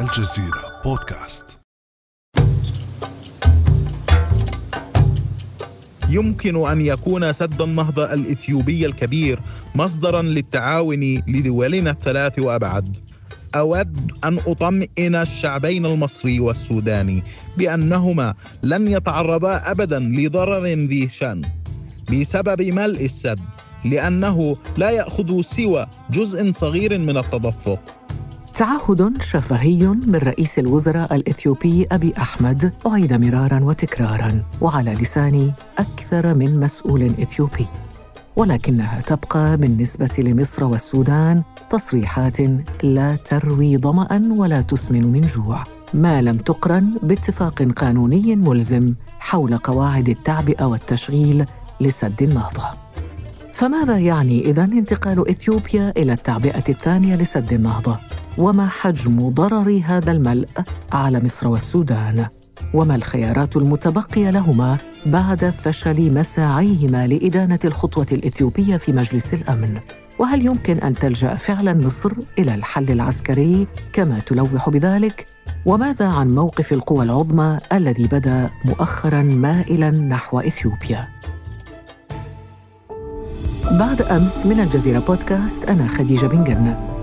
الجزيرة بودكاست. يمكن أن يكون سد النهضة الإثيوبي الكبير مصدرا للتعاون لدولنا الثلاث وأبعد. أود أن أطمئن الشعبين المصري والسوداني بأنهما لن يتعرضا أبدا لضرر ذي شأن بسبب ملء السد لأنه لا يأخذ سوى جزء صغير من التدفق. تعهد شفهي من رئيس الوزراء الإثيوبي أبي أحمد أعيد مرارا وتكرارا وعلى لسان أكثر من مسؤول إثيوبي. ولكنها تبقى بالنسبة لمصر والسودان تصريحات لا تروي ظمأ ولا تسمن من جوع. ما لم تقرن باتفاق قانوني ملزم حول قواعد التعبئه والتشغيل لسد النهضه فماذا يعني اذا انتقال إثيوبيا إلى التعبئة الثانية لسد النهضه وما حجم ضرر هذا الملء على مصر والسودان وما الخيارات المتبقية لهما بعد فشل مساعيهما لإدانة الخطوة الإثيوبية في مجلس الأمن؟ وهل يمكن أن تلجأ فعلا مصر إلى الحل العسكري كما تلوح بذلك؟ وماذا عن موقف القوى العظمى الذي بدا مؤخرا مائلا نحو إثيوبيا؟ بعد أمس من الجزيرة بودكاست أنا خديجة بن جنة.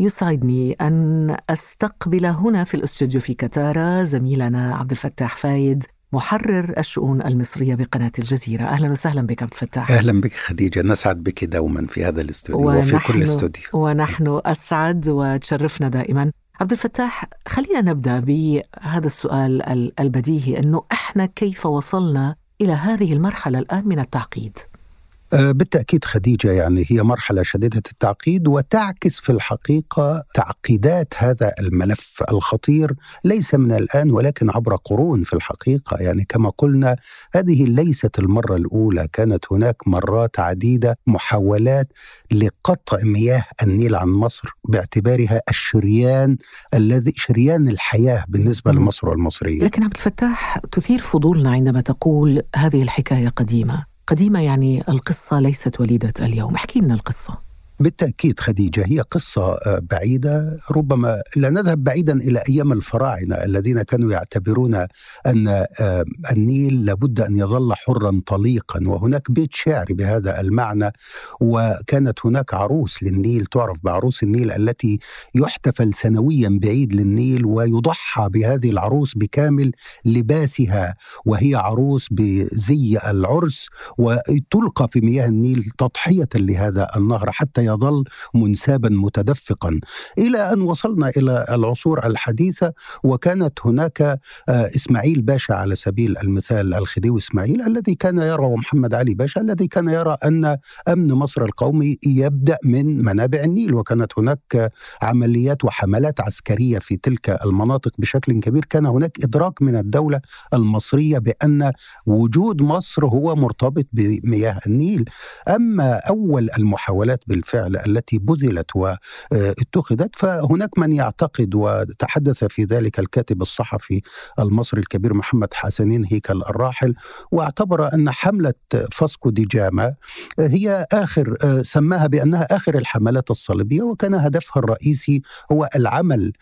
يسعدني أن أستقبل هنا في الأستوديو في كتارا زميلنا عبد الفتاح فايد محرر الشؤون المصرية بقناة الجزيرة. أهلا وسهلا بك عبد الفتاح. أهلا بك خديجة. نسعد بك دوما في هذا الاستوديو وفي كل استوديو ونحن أسعد وتشرفنا دائما. عبد الفتاح خلينا نبدأ بهذا السؤال البديهي أنه إحنا كيف وصلنا إلى هذه المرحلة الآن من التعقيد؟ بالتأكيد خديجة يعني هي مرحلة شديدة التعقيد وتعكس في الحقيقة تعقيدات هذا الملف الخطير ليس من الآن ولكن عبر قرون في الحقيقة. يعني كما قلنا هذه ليست المرة الأولى كانت هناك مرات عديدة محاولات لقطع مياه النيل عن مصر باعتبارها الشريان الذي شريان الحياة بالنسبة لمصر والمصريين. لكن عبد الفتاح تثير فضولنا عندما تقول هذه الحكاية قديمة. قديمة يعني القصة ليست وليدة اليوم. احكي لنا القصة. بالتأكيد خديجة هي قصة آه، بعيدة. ربما لا نذهب بعيدا إلى أيام الفراعنة الذين كانوا يعتبرون أن آه، النيل لابد أن يظل حرا طليقا وهناك بيت شعر بهذا المعنى وكانت هناك عروس للنيل تعرف بعروس النيل التي يحتفل سنويا بعيد للنيل ويضحى بهذه العروس بكامل لباسها وهي عروس بزي العرس وتلقى في مياه النيل تضحية لهذا النهر حتى يظل منسابا متدفقا. إلى أن وصلنا إلى العصور الحديثة وكانت هناك آه، إسماعيل باشا على سبيل المثال الخديوي إسماعيل الذي كان يرى ومحمد علي باشا الذي كان يرى أن أمن مصر القومي يبدأ من منابع النيل. وكانت هناك عمليات وحملات عسكرية في تلك المناطق بشكل كبير. كان هناك إدراك من الدولة المصرية بأن وجود مصر هو مرتبط بمياه النيل. أما أول المحاولات بالفعل بالفعل التي بذلت واتخذت فهناك من يعتقد وتحدث في ذلك الكاتب الصحفي المصري الكبير محمد حسنين هيكل الراحل واعتبر أن حملة فاسكو دي جاما هي آخر سماها بأنها آخر الحملات الصليبية وكان هدفها الرئيسي هو العمل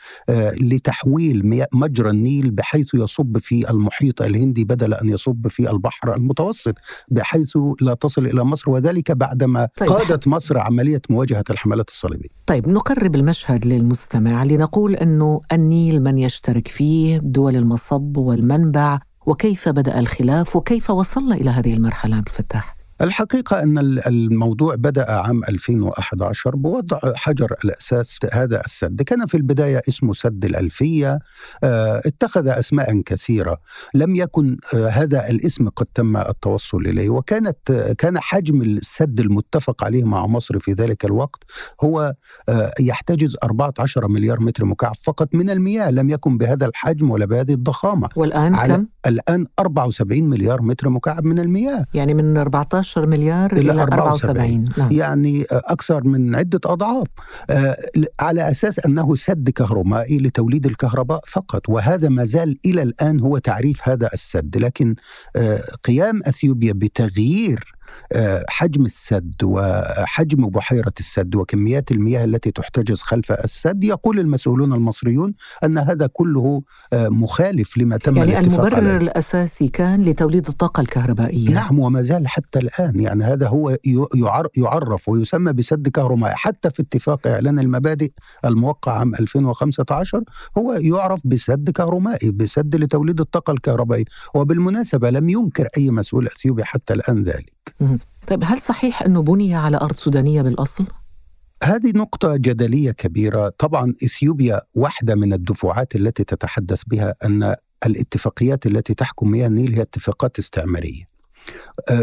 لتحويل مجرى النيل بحيث يصب في المحيط الهندي بدل أن يصب في البحر المتوسط بحيث لا تصل إلى مصر وذلك بعدما طيب. قادت مصر عملية مواجهة الحملات الصليبية. طيب نقرب المشهد للمستمع لنقول أنه النيل من يشترك فيه دول المصب والمنبع وكيف بدأ الخلاف وكيف وصلنا إلى هذه المرحلة عبد الفتاح؟ الحقيقة أن الموضوع بدأ عام 2011 بوضع حجر الأساس هذا السد. كان في البداية اسمه سد الألفية. آه، اتخذ أسماء كثيرة. لم يكن آه، هذا الاسم قد تم التوصل إليه. وكانت كان حجم السد المتفق عليه مع مصر في ذلك الوقت هو آه، يحتجز 14 مليار متر مكعب فقط من المياه. لم يكن بهذا الحجم ولا بهذه الضخامة. والآن كم؟ الآن 74 مليار متر مكعب من المياه. يعني من 14 15 مليار إلى, إلى 74, 74. نعم. يعني أكثر من عدة أضعاف آه، على أساس أنه سد كهربائي لتوليد الكهرباء فقط وهذا ما زال إلى الآن هو تعريف هذا السد لكن آه، قيام أثيوبيا بتغيير آه، حجم السد وحجم بحيرة السد وكميات المياه التي تحتجز خلف السد يقول المسؤولون المصريون أن هذا كله آه، مخالف لما تم يعني الاتفاق المبرر عليه. الأساسي كان لتوليد الطاقة الكهربائية. نعم وما زال حتى الآن. يعني هذا هو يعر- يعرف ويسمى بسد كهرمائي حتى في اتفاق إعلان المبادئ الموقع عام 2015 هو يعرف بسد كهرمائي بسد لتوليد الطاقة الكهربائية. وبالمناسبة لم ينكر أي مسؤول أثيوبي حتى الآن ذلك. طيب هل صحيح أنه بني على أرض سودانية بالأصل؟ هذه نقطة جدلية كبيرة طبعا إثيوبيا واحدة من الدفعات التي تتحدث بها أن الاتفاقيات التي تحكم مياه النيل هي اتفاقات استعمارية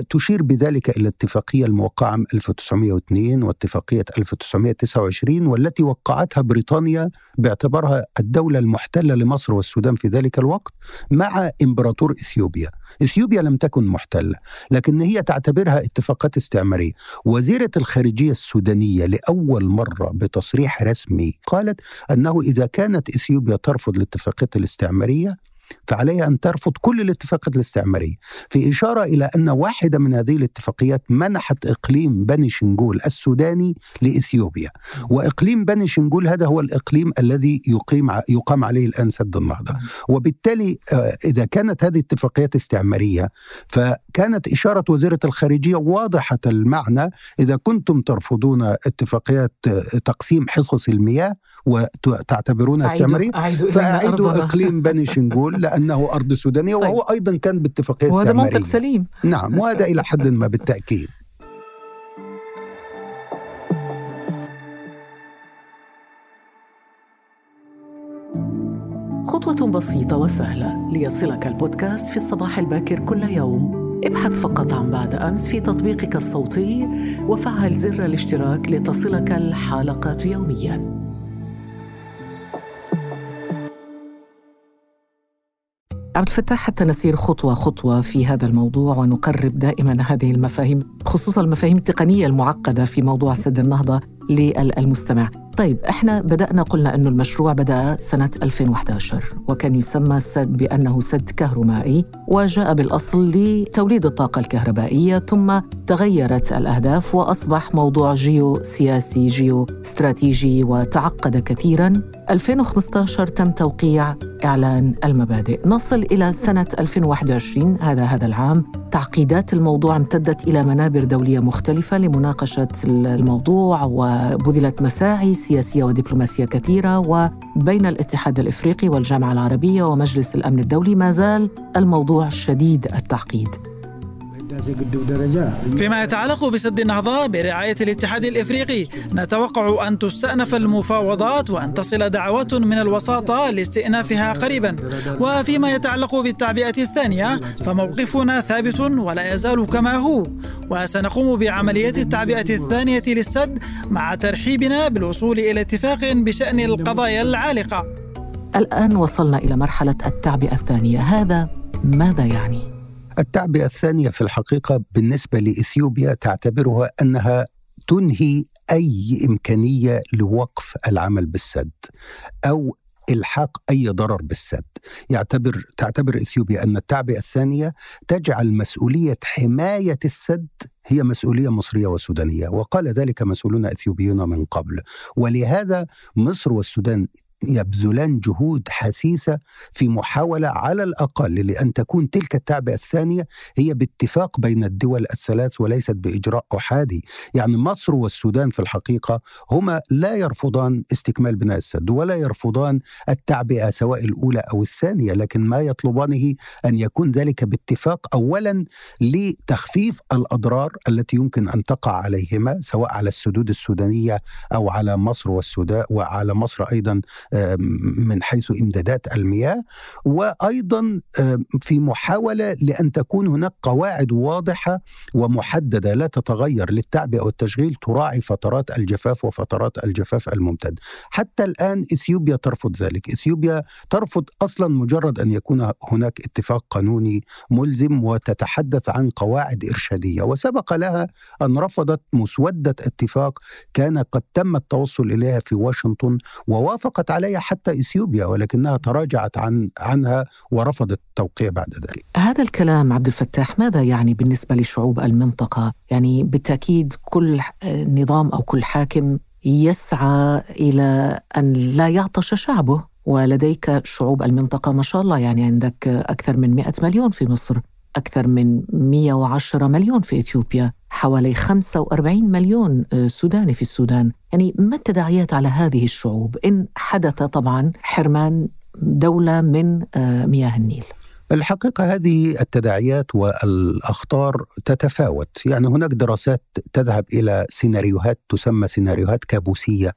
تشير بذلك إلى الاتفاقية الموقعة عام 1902 واتفاقية 1929 والتي وقعتها بريطانيا باعتبارها الدولة المحتلة لمصر والسودان في ذلك الوقت مع إمبراطور إثيوبيا. إثيوبيا لم تكن محتلة لكن هي تعتبرها اتفاقات استعمارية. وزيرة الخارجية السودانية لأول مرة بتصريح رسمي قالت أنه إذا كانت إثيوبيا ترفض الاتفاقات الاستعمارية فعليها أن ترفض كل الاتفاقات الاستعمارية. في إشارة إلى أن واحدة من هذه الاتفاقيات منحت إقليم بني شنغول السوداني لإثيوبيا. وإقليم بني شنغول هذا هو الإقليم الذي يقيم يقام عليه الآن سد النهضة. وبالتالي آه، إذا كانت هذه اتفاقيات استعمارية فكانت إشارة وزيرة الخارجية واضحة المعنى إذا كنتم ترفضون اتفاقيات آه، تقسيم حصص المياه وتعتبرونها استعمارية فأعيدوا. إقليم بني لأنه أرض سودانية وهو أيضا كان باتفاقية وهذا منطق سليم. نعم وهذا إلى حد ما بالتأكيد. خطوة بسيطة وسهلة ليصلك البودكاست في الصباح الباكر كل يوم. ابحث فقط عن بعد أمس في تطبيقك الصوتي وفعل زر الاشتراك لتصلك الحلقات يومياً. عبد الفتاح حتى نسير خطوة خطوة في هذا الموضوع ونقرب دائما هذه المفاهيم خصوصا المفاهيم التقنية المعقدة في موضوع سد النهضة للمستمع. طيب إحنا بدأنا قلنا أنه المشروع بدأ سنة 2011 وكان يسمى السد بأنه سد كهرمائي وجاء بالأصل لتوليد الطاقة الكهربائية ثم تغيرت الأهداف وأصبح موضوع جيو سياسي جيو استراتيجي وتعقد كثيرا. 2015 تم توقيع إعلان المبادئ. نصل إلى سنة 2021 هذا هذا العام تعقيدات الموضوع امتدت إلى منابر دولية مختلفة لمناقشة الموضوع وبذلت مساعي سياسية ودبلوماسية كثيرة. وبين الاتحاد الإفريقي والجامعة العربية ومجلس الأمن الدولي ما زال الموضوع شديد التعقيد. فيما يتعلق بسد النهضة برعاية الاتحاد الإفريقي نتوقع أن تستأنف المفاوضات وأن تصل دعوات من الوساطة لاستئنافها قريبا. وفيما يتعلق بالتعبئة الثانية فموقفنا ثابت ولا يزال كما هو. وسنقوم بعملية التعبئة الثانية للسد مع ترحيبنا بالوصول إلى اتفاق بشأن القضايا العالقة. الآن وصلنا إلى مرحلة التعبئة الثانية. هذا ماذا يعني؟ التعبئة الثانية في الحقيقة بالنسبة لإثيوبيا تعتبرها أنها تنهي أي إمكانية لوقف العمل بالسد أو إلحاق أي ضرر بالسد. يعتبر تعتبر إثيوبيا أن التعبئة الثانية تجعل مسؤولية حماية السد هي مسؤولية مصرية وسودانية وقال ذلك مسؤولون إثيوبيون من قبل. ولهذا مصر والسودان يبذلان جهود حثيثة في محاولة على الأقل لأن تكون تلك التعبئة الثانية هي باتفاق بين الدول الثلاث وليست بإجراء أحادي، يعني مصر والسودان في الحقيقة هما لا يرفضان استكمال بناء السد ولا يرفضان التعبئة سواء الأولى أو الثانية، لكن ما يطلبانه أن يكون ذلك باتفاق اولا لتخفيف الأضرار التي يمكن أن تقع عليهما سواء على السدود السودانية أو على مصر والسودان وعلى مصر أيضا من حيث إمدادات المياه وأيضا في محاولة لأن تكون هناك قواعد واضحة ومحددة لا تتغير للتعبئه والتشغيل تراعي فترات الجفاف وفترات الجفاف الممتد. حتى الآن إثيوبيا ترفض ذلك، إثيوبيا ترفض أصلا مجرد أن يكون هناك اتفاق قانوني ملزم وتتحدث عن قواعد إرشادية، وسبق لها أن رفضت مسودة اتفاق كان قد تم التوصل إليها في واشنطن ووافقت عليها حتى إثيوبيا ولكنها تراجعت عن عنها ورفضت التوقيع بعد ذلك هذا الكلام عبد الفتاح ماذا يعني بالنسبة لشعوب المنطقة؟ يعني بالتأكيد كل نظام أو كل حاكم يسعى إلى أن لا يعطش شعبه ولديك شعوب المنطقة ما شاء الله يعني عندك أكثر من 100 مليون في مصر أكثر من 110 مليون في إثيوبيا حوالي 45 مليون آه، سوداني في السودان. يعني ما التداعيات على هذه الشعوب؟ إن حدث طبعا حرمان دولة من آه، مياه النيل. الحقيقة هذه التداعيات والأخطار تتفاوت. يعني هناك دراسات تذهب إلى سيناريوهات تسمى سيناريوهات كابوسية.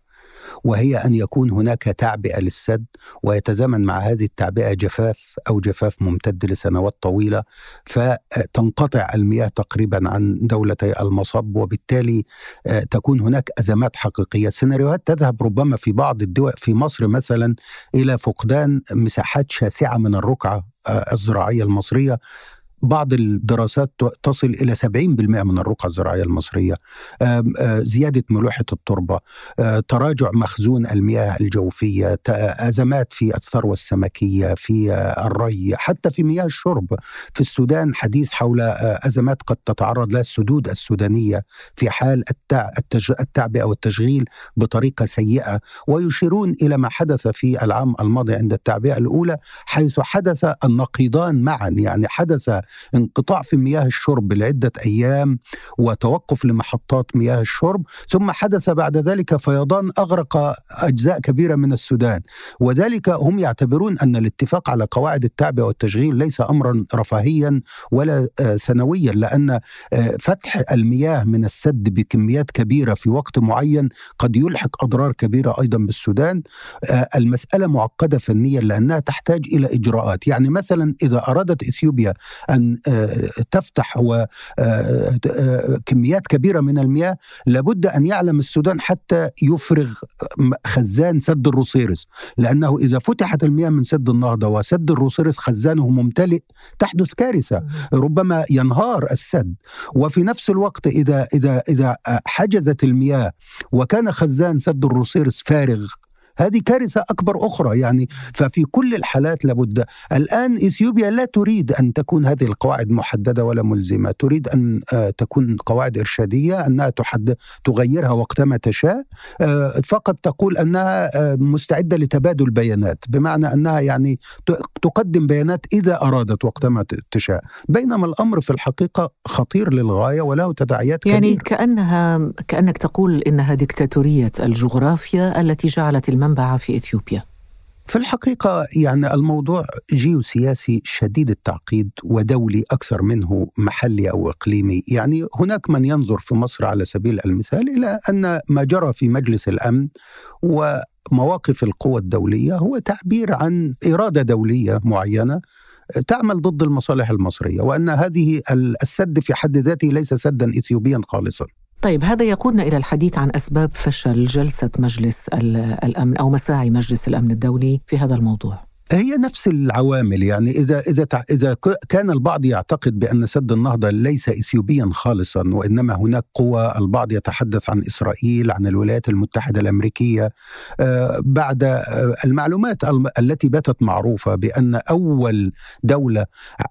وهي أن يكون هناك تعبئة للسد ويتزامن مع هذه التعبئة جفاف أو جفاف ممتد لسنوات طويلة فتنقطع المياه تقريبا عن دولتي المصب وبالتالي آه، تكون هناك أزمات حقيقية، السيناريوهات تذهب ربما في بعض الدول في مصر مثلا إلى فقدان مساحات شاسعة من الرقعة آه، الزراعية المصرية. بعض الدراسات تصل إلى 70% من الرقعة الزراعية المصرية. زيادة ملوحة التربة تراجع مخزون المياه الجوفية أزمات في الثروة السمكية في الري حتى في مياه الشرب. في السودان حديث حول أزمات قد تتعرض لها السدود السودانية في حال التعبئة والتشغيل بطريقة سيئة. ويشيرون إلى ما حدث في العام الماضي عند التعبئة الأولى حيث حدث النقيضان معا. يعني حدث انقطاع في مياه الشرب لعدة أيام وتوقف لمحطات مياه الشرب ثم حدث بعد ذلك فيضان أغرق أجزاء كبيرة من السودان. وذلك هم يعتبرون أن الاتفاق على قواعد التعبئة والتشغيل ليس أمرا رفاهيا ولا آه، سنويا لأن آه، فتح المياه من السد بكميات كبيرة في وقت معين قد يلحق أضرار كبيرة أيضا بالسودان. آه، المسألة معقدة فنيا لأنها تحتاج إلى إجراءات. يعني مثلا إذا أرادت إثيوبيا أن آه، تفتح آه، آه، كميات كبيرة من المياه لابد أن يعلم السودان حتى يفرغ خزان سد الروسيرس. لأنه إذا فتحت المياه من سد النهضة وسد الروسيرس خزانه ممتلئ تحدث كارثة. ربما ينهار السد. وفي نفس الوقت إذا إذا إذا حجزت المياه وكان خزان سد الروسيرس فارغ هذه كارثة أكبر أخرى يعني ففي كل الحالات لابد. الآن إثيوبيا لا تريد أن تكون هذه القواعد محددة ولا ملزمة تريد أن آه، تكون قواعد إرشادية أنها تحدد تغيرها وقتما تشاء. آه، فقط تقول أنها آه، مستعدة لتبادل بيانات بمعنى أنها يعني تقدم بيانات إذا أرادت وقتما تشاء. بينما الأمر في الحقيقة خطير للغاية وله تداعيات يعني كبيرة. كأنها كأنك تقول إنها ديكتاتورية الجغرافيا التي جعلت المملكة المنبعة في إثيوبيا؟ في الحقيقة يعني الموضوع جيوسياسي شديد التعقيد ودولي أكثر منه محلي أو إقليمي يعني هناك من ينظر في مصر على سبيل المثال إلى أن ما جرى في مجلس الأمن ومواقف القوى الدولية هو تعبير عن إرادة دولية معينة تعمل ضد المصالح المصرية وأن هذه السد في حد ذاته ليس سدا إثيوبيا خالصا طيب هذا يقودنا إلى الحديث عن أسباب فشل جلسة مجلس الأمن أو مساعي مجلس الأمن الدولي في هذا الموضوع. هي نفس العوامل يعني إذا إذا إذا كان البعض يعتقد بأن سد النهضة ليس اثيوبيا خالصا وإنما هناك قوى البعض يتحدث عن إسرائيل عن الولايات المتحدة الأمريكية آه، بعد آه، المعلومات التي باتت معروفة بأن أول دولة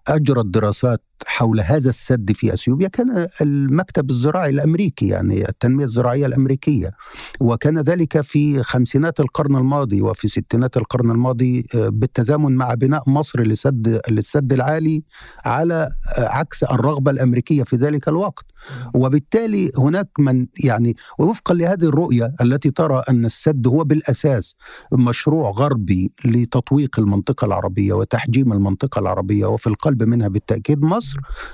أجرت دراسات حول هذا السد في أثيوبيا كان المكتب الزراعي الأمريكي يعني التنمية الزراعية الأمريكية. وكان ذلك في خمسينات القرن الماضي وفي ستينات القرن الماضي آه، بالتزامن مع بناء مصر لسد للسد العالي على آه، عكس الرغبة الأمريكية في ذلك الوقت. وبالتالي هناك من يعني وفقا لهذه الرؤية التي ترى أن السد هو بالأساس مشروع غربي لتطويق المنطقة العربية وتحجيم المنطقة العربية وفي القلب منها بالتأكيد مصر.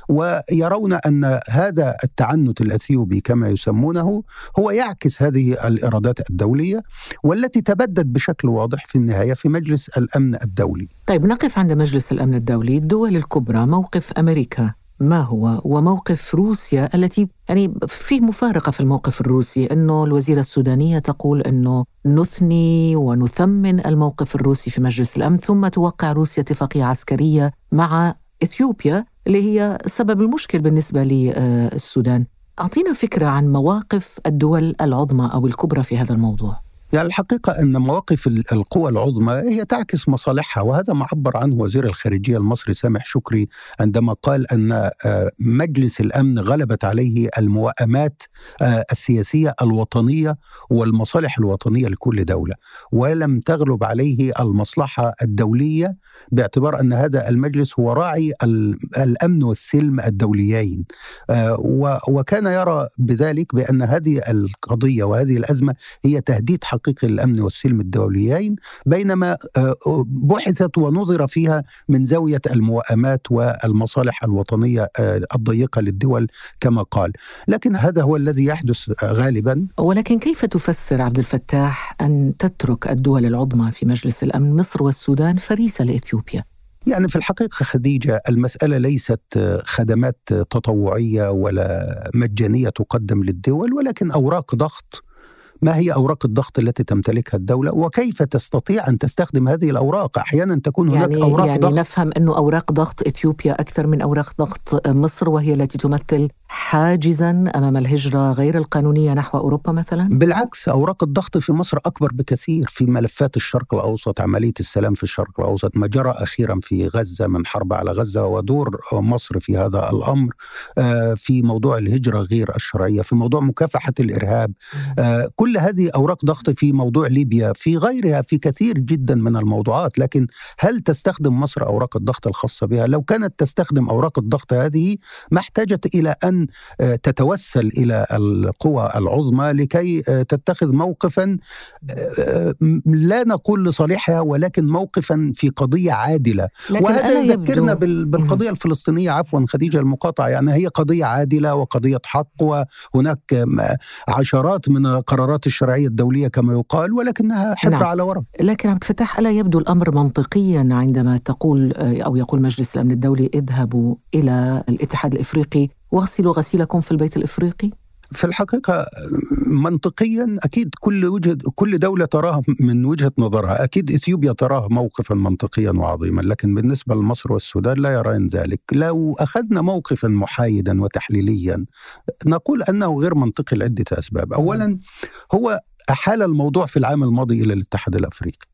ويرون أن هذا التعنت الأثيوبي كما يسمونه هو يعكس هذه الإيرادات الدولية والتي تبدد بشكل واضح في النهاية في مجلس الأمن الدولي. طيب نقف عند مجلس الأمن الدولي، الدول الكبرى موقف أمريكا ما هو؟ وموقف روسيا التي يعني في مفارقة في الموقف الروسي. إنه الوزيرة السودانية تقول إنه نثني ونثمن الموقف الروسي في مجلس الأمن ثم توقع روسيا اتفاقية عسكرية مع إثيوبيا اللي هي سبب المشكل بالنسبة للسودان. أعطينا فكرة عن مواقف الدول العظمى أو الكبرى في هذا الموضوع. يعني الحقيقة أن مواقف القوى العظمى هي تعكس مصالحها وهذا ما عبر عنه وزير الخارجية المصري سامح شكري عندما قال أن آه، مجلس الأمن غلبت عليه الموائمات آه، السياسية الوطنية والمصالح الوطنية لكل دولة ولم تغلب عليه المصلحة الدولية باعتبار أن هذا المجلس هو راعي الأمن والسلم الدوليين آه، وكان يرى بذلك بأن هذه القضية وهذه الأزمة هي تهديد حقيقي للأمن والسلم الدوليين بينما آه، بحثت ونظر فيها من زاوية الموائمات والمصالح الوطنية آه، الضيقة للدول كما قال. لكن هذا هو الذي يحدث غالبا. ولكن كيف تفسر عبد الفتاح أن تترك الدول العظمى في مجلس الأمن مصر والسودان فريسة لإثيوبيا؟ يعني في الحقيقة خديجة المسألة ليست خدمات تطوعية ولا مجانية تقدم للدول ولكن أوراق ضغط ما هي أوراق الضغط التي تمتلكها الدولة؟ وكيف تستطيع أن تستخدم هذه الأوراق؟ أحيانا تكون هناك يعني أوراق يعني ضغط. نفهم إنه أوراق ضغط إثيوبيا أكثر من أوراق ضغط مصر وهي التي تمثل حاجزا أمام الهجرة غير القانونية نحو أوروبا مثلا؟ بالعكس أوراق الضغط في مصر أكبر بكثير في ملفات الشرق الأوسط عملية السلام في الشرق الأوسط ما جرى أخيرا في غزة من حرب على غزة ودور مصر في هذا الأمر آه، في موضوع الهجرة غير الشرعية في موضوع مكافحة الإرهاب آه، كل كل هذه أوراق ضغط في موضوع ليبيا في غيرها في كثير جدا من الموضوعات لكن هل تستخدم مصر أوراق الضغط الخاصة بها؟ لو كانت تستخدم أوراق الضغط هذه ما احتاجت إلى أن آه، تتوسل إلى القوى العظمى لكي آه، تتخذ موقفا آه، لا نقول لصالحها ولكن موقفا في قضية عادلة. وهذا يذكرنا بالقضية الفلسطينية عفوا خديجة المقاطعة يعني هي قضية عادلة وقضية حق وهناك عشرات من قرارات الشرعية الدولية كما يقال ولكنها حبر نعم. على ورق. لكن عبد الفتاح ألا يبدو الأمر منطقيا عندما تقول أو يقول مجلس الأمن الدولي اذهبوا إلى الاتحاد الإفريقي واغسلوا غسيلكم في البيت الإفريقي؟ في الحقيقة منطقيا أكيد كل وجهة كل دولة تراها من وجهة نظرها. أكيد إثيوبيا تراه موقفا منطقيا وعظيما لكن بالنسبة لمصر والسودان لا يرين ذلك. لو أخذنا موقفا محايدا وتحليليا نقول أنه غير منطقي لعدة أسباب. أولا هو أحال الموضوع في العام الماضي إلى الاتحاد الأفريقي.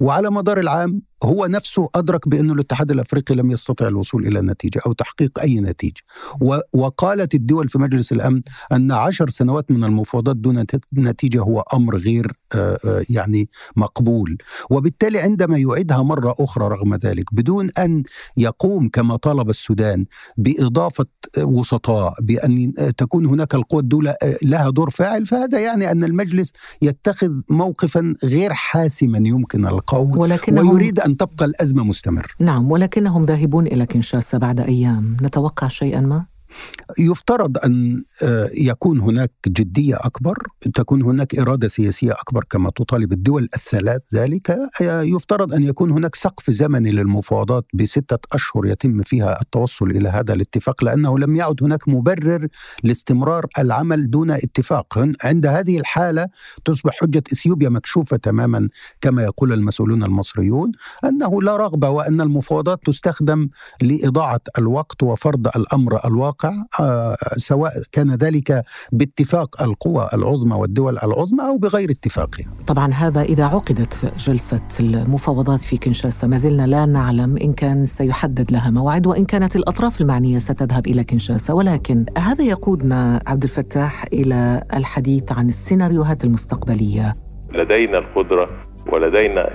وعلى مدار العام هو نفسه أدرك بأن الاتحاد الأفريقي لم يستطع الوصول إلى نتيجة أو تحقيق أي نتيجة. وقالت الدول في مجلس الأمن أن عشر سنوات من المفاوضات دون نتيجة هو أمر غير آه، آه، يعني مقبول. وبالتالي عندما يعيدها مرة أخرى رغم ذلك بدون أن يقوم كما طالب السودان بإضافة وسطاء بأن تكون هناك القوى الدولة آه، لها دور فاعل فهذا يعني أن المجلس يتخذ موقفا غير حاسما يمكن القول. ولكنه ويريد أن أن تبقى الأزمة مستمرة نعم ولكنهم ذاهبون إلى كنشاسا بعد أيام نتوقع شيئا ما؟ يفترض أن آه، يكون هناك جدية أكبر، تكون هناك إرادة سياسية أكبر كما تطالب الدول الثلاث ذلك، آه، يفترض أن يكون هناك سقف زمني للمفاوضات بستة أشهر يتم فيها التوصل إلى هذا الاتفاق لأنه لم يعد هناك مبرر لاستمرار العمل دون اتفاق، عند هذه الحالة تصبح حجة إثيوبيا مكشوفة تماما كما يقول المسؤولون المصريون أنه لا رغبة وأن المفاوضات تستخدم لإضاعة الوقت وفرض الأمر الواقع. الواقع آه، سواء كان ذلك باتفاق القوى العظمى والدول العظمى أو بغير اتفاقها. طبعا هذا إذا عقدت جلسة المفاوضات في كنشاسا ما زلنا لا نعلم إن كان سيحدد لها موعد وإن كانت الأطراف المعنية ستذهب إلى كنشاسا ولكن هذا يقودنا عبد الفتاح إلى الحديث عن السيناريوهات المستقبلية. لدينا القدرة ولدينا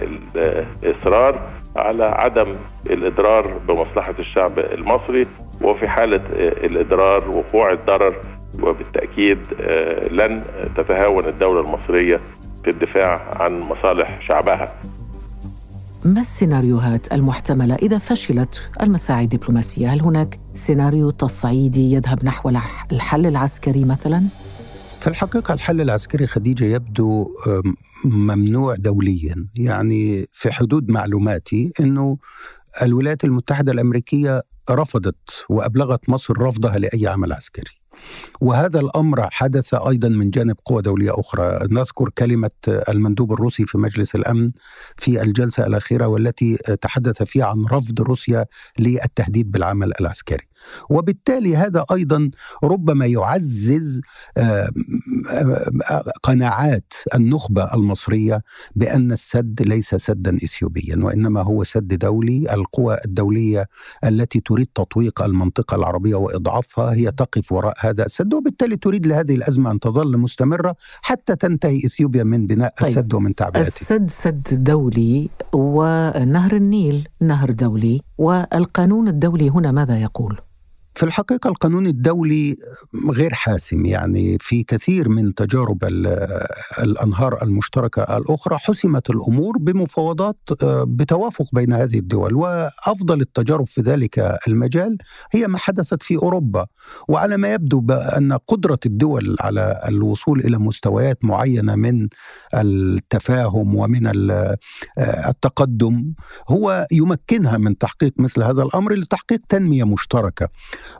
الإصرار على عدم الاضرار بمصلحة الشعب المصري وفي حالة الإضرار وقوع الضرر وبالتأكيد آه، لن تتهاون الدولة المصرية في الدفاع عن مصالح شعبها ما السيناريوهات المحتملة إذا فشلت المساعي الدبلوماسية؟ هل هناك سيناريو تصعيدي يذهب نحو الحل العسكري مثلا؟ في الحقيقة الحل العسكري خديجة يبدو ممنوع دوليا يعني في حدود معلوماتي أنه الولايات المتحدة الأمريكية رفضت وأبلغت مصر رفضها لأي عمل عسكري. وهذا الأمر حدث أيضا من جانب قوى دولية أخرى. نذكر كلمة المندوب الروسي في مجلس الأمن في الجلسة الأخيرة والتي تحدث فيها عن رفض روسيا للتهديد بالعمل العسكري. وبالتالي هذا أيضا ربما يعزز آه، آه، قناعات النخبة المصرية بأن السد ليس سدا اثيوبيا وإنما هو سد دولي. القوى الدولية التي تريد تطويق المنطقة العربية وإضعافها هي تقف وراء هذا السد وبالتالي تريد لهذه الأزمة أن تظل مستمرة حتى تنتهي إثيوبيا من بناء طيب. السد ومن تعبئته السد سد دولي ونهر النيل نهر دولي والقانون الدولي هنا ماذا يقول؟ في الحقيقة القانون الدولي غير حاسم يعني في كثير من تجارب الأنهار المشتركة الأخرى حسمت الأمور بمفاوضات آه، بتوافق بين هذه الدول. وأفضل التجارب في ذلك المجال هي ما حدثت في أوروبا. وعلى ما يبدو بأن قدرة الدول على الوصول إلى مستويات معينة من التفاهم ومن آه، التقدم هو يمكنها من تحقيق مثل هذا الأمر لتحقيق تنمية مشتركة.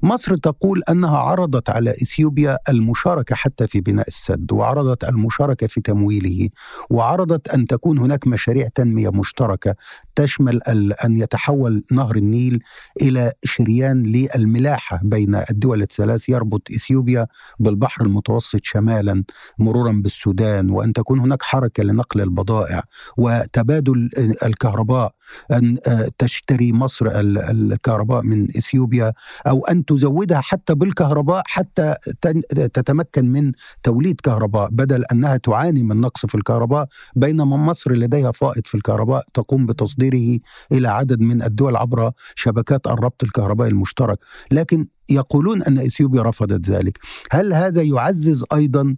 مصر تقول أنها عرضت على إثيوبيا المشاركة حتى في بناء السد وعرضت المشاركة في تمويله وعرضت أن تكون هناك مشاريع تنمية مشتركة تشمل أن يتحول نهر النيل إلى شريان للملاحة بين الدول الثلاث يربط إثيوبيا بالبحر المتوسط شمالا مرورا بالسودان وأن تكون هناك حركة لنقل البضائع وتبادل الكهرباء أن تشتري مصر الكهرباء من إثيوبيا أو أن تزودها حتى بالكهرباء حتى تتمكن من توليد كهرباء بدل أنها تعاني من نقص في الكهرباء بينما مصر لديها فائض في الكهرباء تقوم بتصديره إلى عدد من الدول عبر شبكات الربط الكهربائي المشترك. لكن يقولون أن إثيوبيا رفضت ذلك، هل هذا يعزز أيضا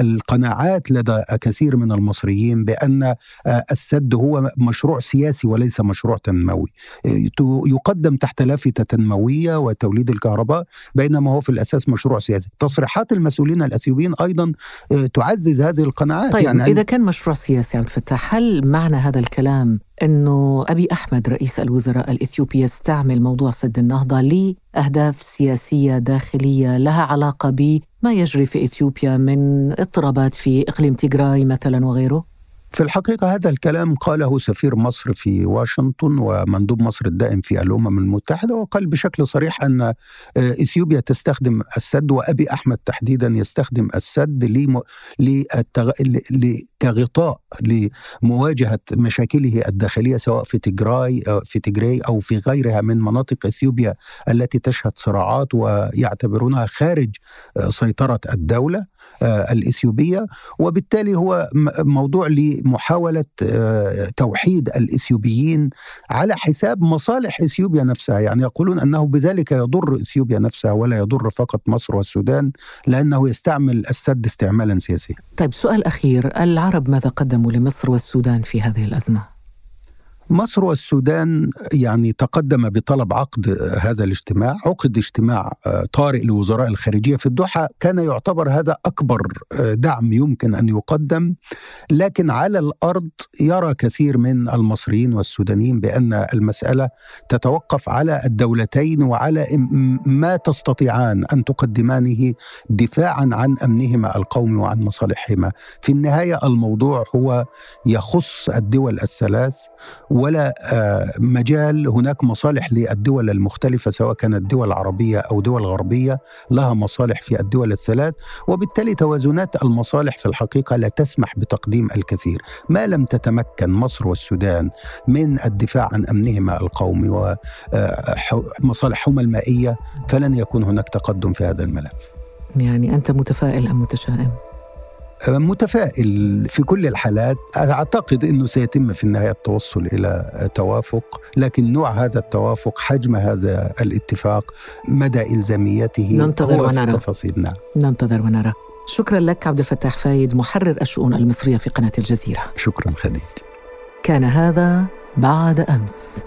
القناعات لدى كثير من المصريين بأن آه، السد هو مشروع سياسي وليس مشروع تنموي، يقدم تحت لافته تنموية وتوليد الكهرباء بينما هو في الأساس مشروع سياسي، تصريحات المسؤولين الإثيوبيين أيضا آه، تعزز هذه القناعات. طيب يعني إذا كان مشروع سياسي عبد الفتاح هل معنى هذا الكلام أنه أبي أحمد رئيس الوزراء الاثيوبي يستعمل موضوع سد النهضة لأهداف سياسية داخلية لها علاقة بما يجري في إثيوبيا من اضطرابات في إقليم تيغراي مثلا وغيره؟ في الحقيقة هذا الكلام قاله سفير مصر في واشنطن ومندوب مصر الدائم في الأمم المتحدة وقال بشكل صريح أن آه، إثيوبيا تستخدم السد وأبي أحمد تحديدا يستخدم السد. كغطاء لمواجهة مشاكله الداخلية سواء في تجراي آه، في تجراي أو في غيرها من مناطق إثيوبيا التي تشهد صراعات ويعتبرونها خارج آه، سيطرة الدولة آه، الإثيوبية وبالتالي هو موضوع لمحاولة آه، توحيد الإثيوبيين على حساب مصالح إثيوبيا نفسها يعني يقولون أنه بذلك يضر إثيوبيا نفسها ولا يضر فقط مصر والسودان لأنه يستعمل السد استعمالا سياسيا. طيب سؤال أخير العرب ماذا قدموا لمصر والسودان في هذه الأزمة؟ مصر والسودان يعني تقدم بطلب عقد هذا الاجتماع عقد اجتماع آه، طارئ لوزراء الخارجية في الدوحة كان يعتبر هذا أكبر آه، دعم يمكن أن يقدم. لكن على الأرض يرى كثير من المصريين والسودانيين بأن المسألة تتوقف على الدولتين وعلى ما تستطيعان أن تقدمانه دفاعا عن أمنهما القومي وعن مصالحهما. في النهاية الموضوع هو يخص الدول الثلاث ولا آه، مجال هناك مصالح للدول المختلفة سواء كانت دول عربية أو دول غربية لها مصالح في الدول الثلاث وبالتالي توازنات المصالح في الحقيقة لا تسمح بتقديم الكثير ما لم تتمكن مصر والسودان من الدفاع عن أمنهما القومي ومصالحهما آه، المائية فلن يكون هناك تقدم في هذا الملف يعني أنت متفائل أم متشائم؟ متفائل في كل الحالات. أعتقد إنه سيتم في النهاية التوصل إلى توافق لكن نوع هذا التوافق حجم هذا الاتفاق مدى إلزاميته ننتظر ونرى. التفاصيل نعم ننتظر ونرى. شكرا لك عبد الفتاح فايد محرر الشؤون المصرية في قناة الجزيرة. شكرا خديج. كان هذا بعد أمس.